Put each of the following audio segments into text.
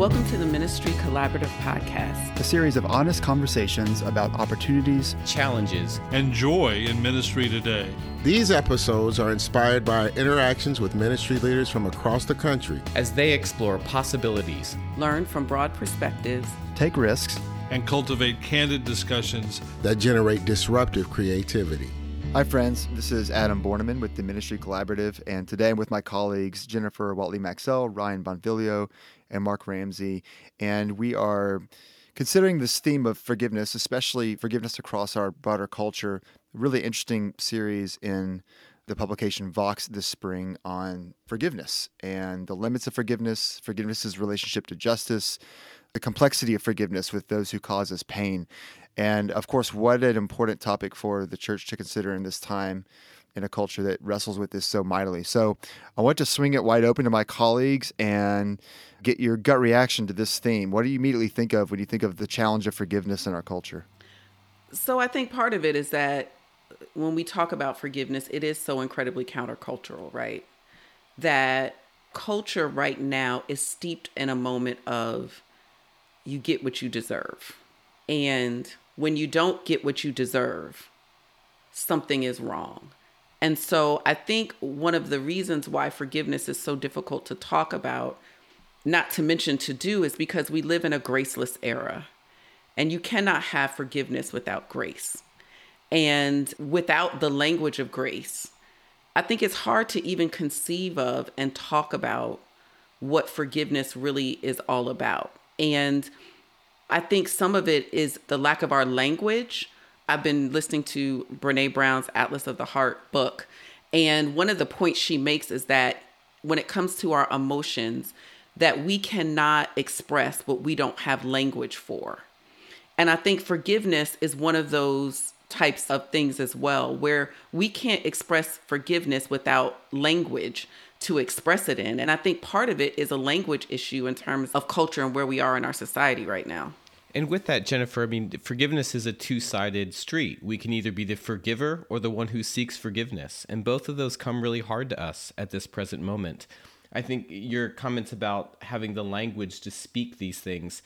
Welcome to the Ministry Collaborative Podcast, a series of honest conversations about opportunities, challenges, and joy in ministry today. These episodes are inspired by interactions with ministry leaders from across the country as they explore possibilities, learn from broad perspectives, take risks, and cultivate candid discussions that generate disruptive creativity. Hi, friends. This is Adam Borneman with the Ministry Collaborative, and today I'm with my colleagues Jennifer Watley Maxell, Ryan Bonfiglio, and Mark Ramsey, and we are considering this theme of forgiveness, especially forgiveness across our broader culture. Really interesting series in the publication Vox this spring on forgiveness and the limits of forgiveness, forgiveness's relationship to justice, the complexity of forgiveness with those who cause us pain. And of course, what an important topic for the church to consider in this time in a culture that wrestles with this so mightily. So I want to swing it wide open to my colleagues and get your gut reaction to this theme. What do you immediately think of when you think of the challenge of forgiveness in our culture? So I think part of it is that when we talk about forgiveness, it is so incredibly countercultural, right? That culture right now is steeped in a moment of you get what you deserve. And when you don't get what you deserve, something is wrong. And so I think one of the reasons why forgiveness is so difficult to talk about, not to mention to do, is because we live in a graceless era. And you cannot have forgiveness without grace. And without the language of grace, I think it's hard to even conceive of and talk about what forgiveness really is all about. And I think some of it is the lack of our language I've been listening to Brene Brown's Atlas of the Heart book. And one of the points she makes is that when it comes to our emotions, that we cannot express what we don't have language for. And I think forgiveness is one of those types of things as well, where we can't express forgiveness without language to express it in. And I think part of it is a language issue in terms of culture and where we are in our society right now. And with that, Jennifer, I mean, forgiveness is a two sided street. We can either be the forgiver or the one who seeks forgiveness. And both of those come really hard to us at this present moment. I think your comments about having the language to speak these things.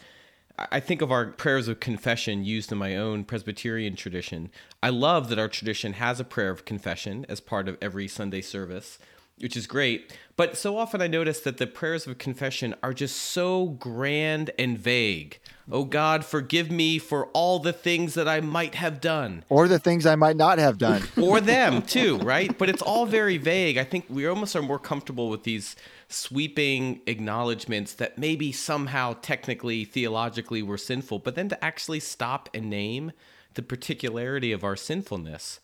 I think of our prayers of confession used in my own Presbyterian tradition. I love that our tradition has a prayer of confession as part of every Sunday service which is great. But so often I notice that the prayers of confession are just so grand and vague. Oh God, forgive me for all the things that I might have done. Or the things I might not have done. or them too, right? But it's all very vague. I think we almost are more comfortable with these sweeping acknowledgments that maybe somehow technically, theologically, we're sinful. But then to actually stop and name the particularity of our sinfulness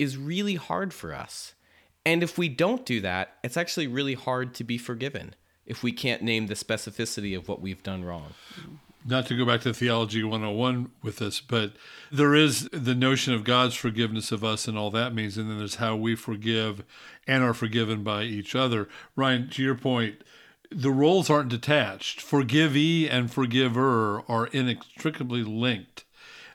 is really hard for us. And if we don't do that, it's actually really hard to be forgiven if we can't name the specificity of what we've done wrong. Not to go back to Theology 101 with this, but there is the notion of God's forgiveness of us and all that means. And then there's how we forgive and are forgiven by each other. Ryan, to your point, the roles aren't detached. Forgivee and forgiver are inextricably linked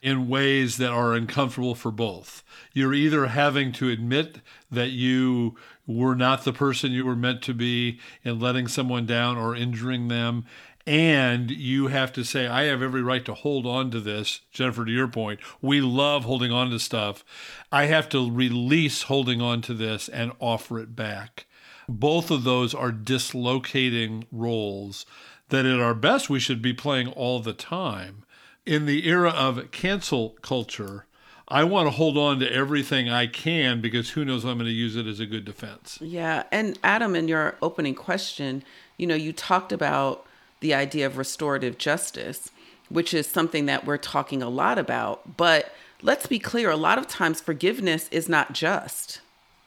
in ways that are uncomfortable for both. You're either having to admit that you were not the person you were meant to be in letting someone down or injuring them. And you have to say, I have every right to hold on to this. Jennifer, to your point, we love holding on to stuff. I have to release holding on to this and offer it back. Both of those are dislocating roles that at our best we should be playing all the time in the era of cancel culture, I want to hold on to everything I can because who knows I'm going to use it as a good defense. Yeah. And Adam, in your opening question, you know, you talked about the idea of restorative justice, which is something that we're talking a lot about. But let's be clear a lot of times forgiveness is not just.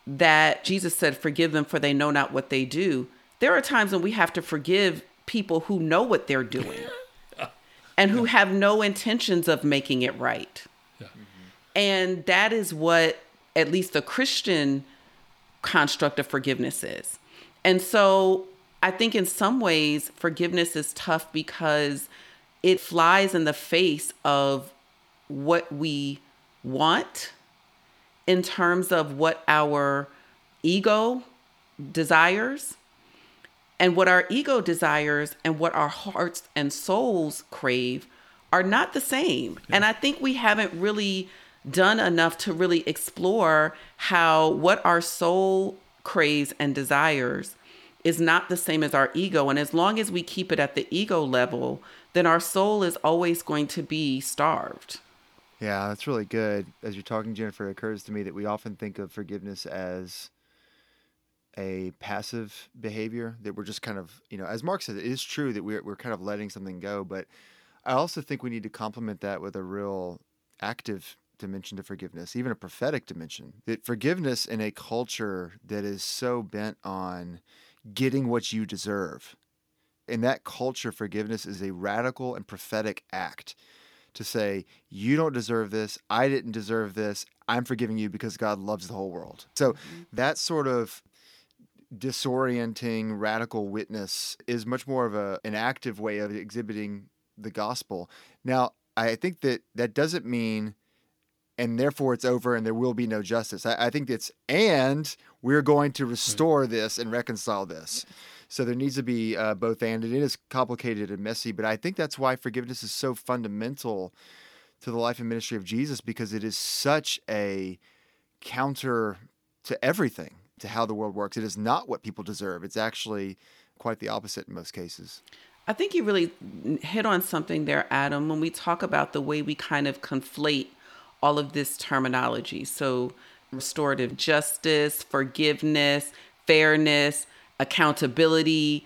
That Jesus said, Forgive them, for they know not what they do. There are times when we have to forgive people who know what they're doing. And who have no intentions of making it right. Yeah. Mm-hmm. And that is what at least the Christian construct of forgiveness is. And so I think in some ways, forgiveness is tough because it flies in the face of what we want in terms of what our ego desires And what our ego desires and what our hearts and souls crave are not the same. Yeah. And I think we haven't really done enough to really explore how what our soul craves and desires is not the same as our ego. And as long as we keep it at the ego level, then our soul is always going to be starved. Yeah, that's really good. As you're talking, Jennifer, it occurs to me that we often think of forgiveness as a passive behavior that we're just kind of, you know, as Mark said, it is true that we're, we're kind of letting something go. But I also think we need to complement that with a real active dimension to forgiveness, even a prophetic dimension. That forgiveness in a culture that is so bent on getting what you deserve. In that culture, forgiveness is a radical and prophetic act to say, You don't deserve this. I didn't deserve this. I'm forgiving you because God loves the whole world. So mm-hmm. that sort of disorienting radical witness is much more of a, an active way of exhibiting the gospel. Now, I think that that doesn't mean and therefore it's over and there will be no justice. I, I think it's and we're going to restore this and reconcile this. So there needs to be uh, both and. It is complicated and messy, but I think that's why forgiveness is so fundamental to the life and ministry of Jesus because it is such a counter to everything, to how the world works. It is not what people deserve. It's actually quite the opposite in most cases. I think you really hit on something there, Adam, when we talk about the way we kind of conflate all of this terminology. So, restorative justice, forgiveness, fairness, accountability,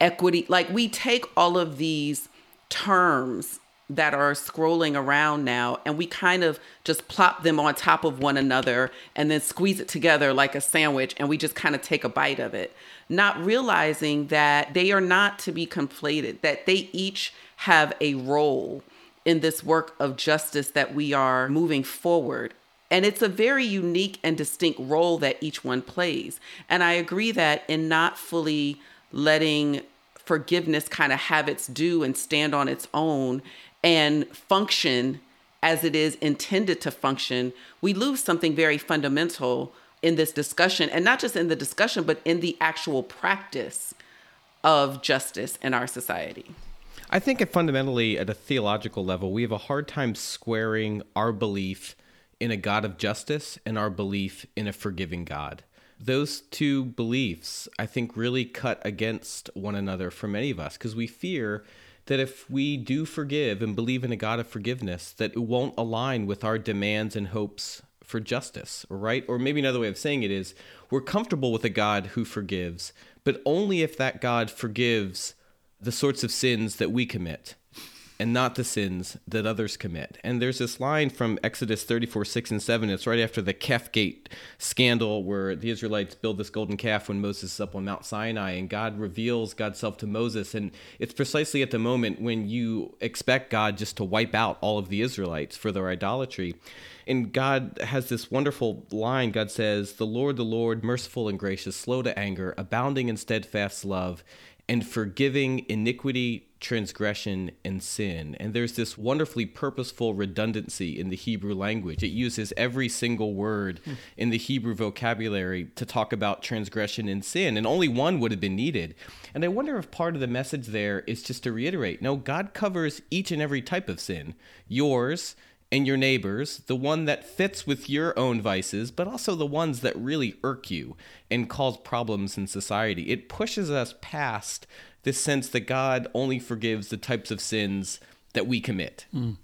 equity. Like, we take all of these terms that are scrolling around now and we kind of just plop them on top of one another and then squeeze it together like a sandwich and we just kind of take a bite of it not realizing that they are not to be conflated that they each have a role in this work of justice that we are moving forward. And it's a very unique and distinct role that each one plays. And I agree that in not fully letting forgiveness kind of have its due and stand on its own and function as it is intended to function, we lose something very fundamental in this discussion. And not just in the discussion, but in the actual practice of justice in our society. I think fundamentally, at a theological level, we have a hard time squaring our belief in a God of justice and our belief in a forgiving God. Those two beliefs, I think, really cut against one another for many of us because we fear that if we do forgive and believe in a God of forgiveness, that it won't align with our demands and hopes for justice, right? Or maybe another way of saying it is we're comfortable with a God who forgives, but only if that God forgives the sorts of sins that we commit and not the sins that others commit. And there's this line from Exodus 34, 6 and 7. It's right after the calf gate scandal where the Israelites build this golden calf when Moses is up on Mount Sinai and God reveals God's self to Moses. And it's precisely at the moment when you expect God just to wipe out all of the Israelites for their idolatry. And God has this wonderful line. God says, The Lord, the Lord, merciful and gracious, slow to anger, abounding in steadfast love, and forgiving iniquity, transgression, and sin. And there's this wonderfully purposeful redundancy in the Hebrew language. It uses every single word mm. in the Hebrew vocabulary to talk about transgression and sin, and only one would have been needed. And I wonder if part of the message there is just to reiterate no, God covers each and every type of sin yours and your neighbors, the one that fits with your own vices, but also the ones that really irk you and cause problems in society. It pushes us past this sense that God only forgives the types of sins that we commit. Mm.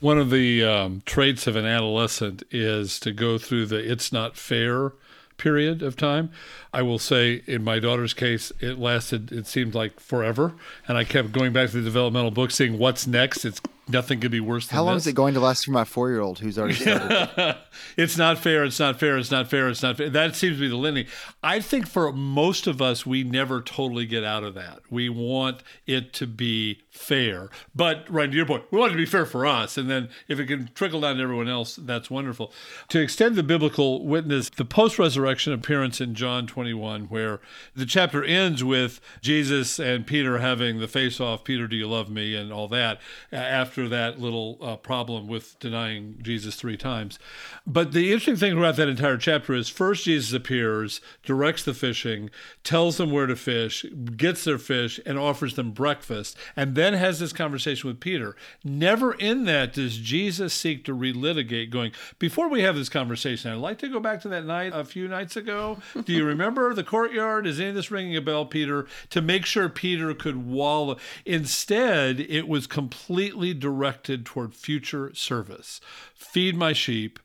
One of the um, traits of an adolescent is to go through the it's not fair period of time. I will say in my daughter's case, it lasted, it seemed like forever. And I kept going back to the developmental book, seeing what's next. It's nothing could be worse than How long this. is it going to last for my four year old who's already started? it's not fair. It's not fair. It's not fair. It's not fair. That seems to be the lineage. I think for most of us, we never totally get out of that. We want it to be fair. But right to your point, we want it to be fair for us. And then if it can trickle down to everyone else, that's wonderful. To extend the biblical witness, the post resurrection appearance in John 21, where the chapter ends with Jesus and Peter having the face off, Peter, do you love me? and all that after after that little uh, problem with denying Jesus three times. But the interesting thing about that entire chapter is first Jesus appears, directs the fishing, tells them where to fish, gets their fish, and offers them breakfast, and then has this conversation with Peter. Never in that does Jesus seek to relitigate, going, Before we have this conversation, I'd like to go back to that night a few nights ago. Do you remember the courtyard? Is any of this ringing a bell, Peter? To make sure Peter could wallow. Instead, it was completely directed toward future service. Feed my sheep,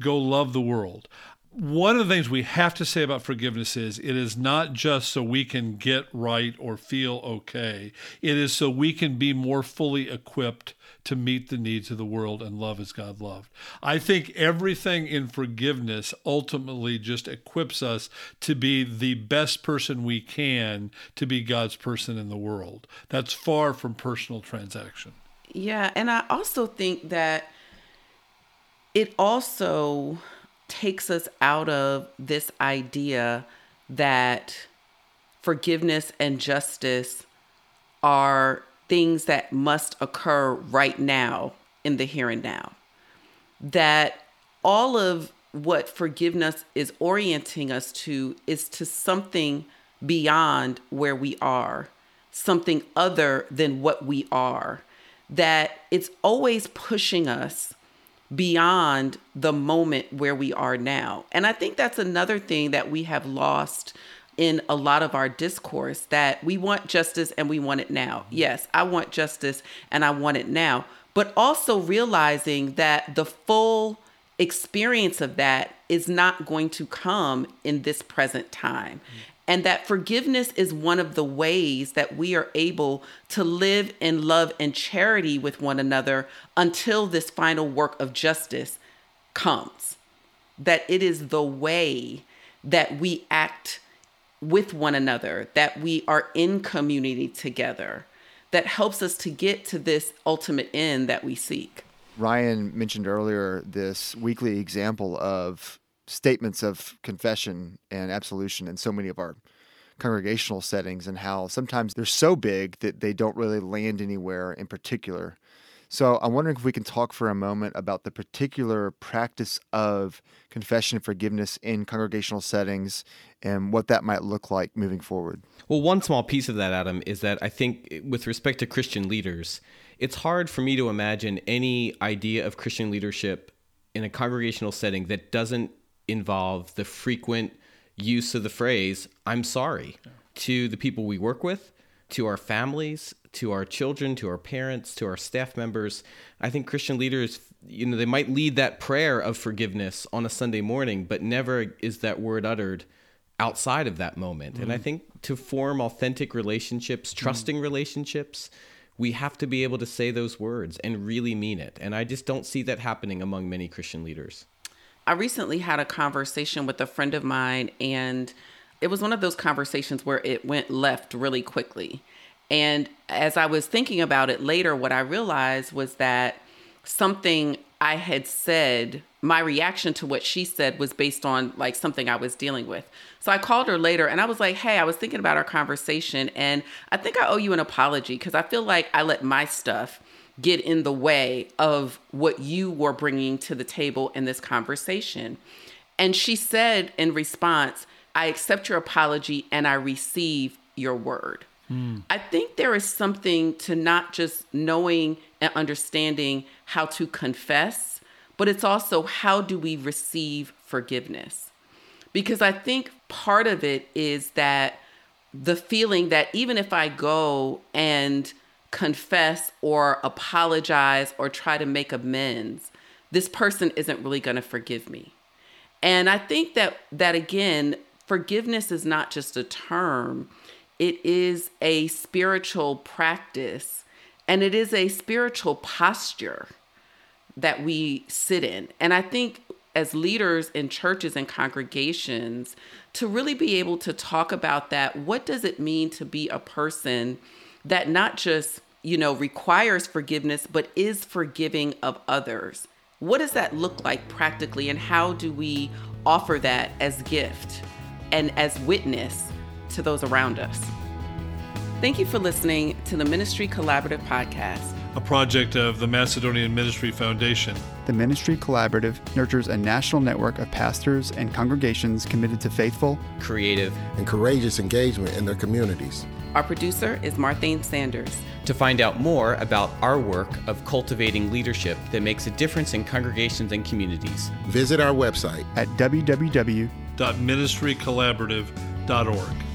go love the world one of the things we have to say about forgiveness is it is not just so we can get right or feel okay. It is so we can be more fully equipped to meet the needs of the world and love as God loved. I think everything in forgiveness ultimately just equips us to be the best person we can to be God's person in the world. That's far from personal transaction. Yeah. And I also think that it also takes us out of this idea that forgiveness and justice are things that must occur right now in the here and now. That all of what forgiveness is orienting us to is to something beyond where we are, something other than what we are. That it's always pushing us beyond the moment where we are now. And I think that's another thing that we have lost in a lot of our discourse that we want justice and we want it now. Mm-hmm. Yes, I want justice and I want it now. But also realizing that the full experience of that is not going to come in this present time mm-hmm. And that forgiveness is one of the ways that we are able to live in love and charity with one another until this final work of justice comes. That it is the way that we act with one another, that we are in community together, that helps us to get to this ultimate end that we seek. Ryan mentioned earlier this weekly example of statements of confession and absolution in so many of our congregational settings and how sometimes they're so big that they don't really land anywhere in particular. So I'm wondering if we can talk for a moment about the particular practice of confession and forgiveness in congregational settings and what that might look like moving forward. Well, one small piece of that, Adam, is that I think with respect to Christian leaders, it's hard for me to imagine any idea of Christian leadership in a congregational setting that doesn't involve the frequent use of the phrase, I'm sorry, to the people we work with, to our families, to our children, to our parents, to our staff members. I think Christian leaders, you know, they might lead that prayer of forgiveness on a Sunday morning, but never is that word uttered outside of that moment. Mm. And I mm. think to form authentic relationships, trusting mm. relationships, we have to be able to say those words and really mean it. And I just don't see that happening among many Christian leaders. I recently had a conversation with a friend of mine, and it was one of those conversations where it went left really quickly. And as I was thinking about it later, what I realized was that something I had said, my reaction to what she said was based on like something I was dealing with. So I called her later and I was like, hey, I was thinking about our conversation and I think I owe you an apology because I feel like I let my stuff get in the way of what you were bringing to the table in this conversation. And she said in response, I accept your apology and I receive your word. Mm. I think there is something to not just knowing and understanding how to confess, but it's also how do we receive forgiveness? Because I think part of it is that the feeling that even if I go and confess or apologize or try to make amends, this person isn't really going to forgive me. And I think that that again, forgiveness is not just a term, it is a spiritual practice and it is a spiritual posture that we sit in. And I think as leaders in churches and congregations to really be able to talk about that, what does it mean to be a person that not just, you know, requires forgiveness, but is forgiving of others. What does that look like practically, and how do we offer that as gift and as witness to those around us? Thank you for listening to the Ministry Collaborative Podcast. a project of the Macedonian Ministry Foundation. The Ministry Collaborative nurtures a national network of pastors and congregations committed to faithful, creative, and courageous engagement in their communities. Our producer is Marthane Sanders. To find out more about our work of cultivating leadership that makes a difference in congregations and communities, visit our website at www ministrycollaborative.org.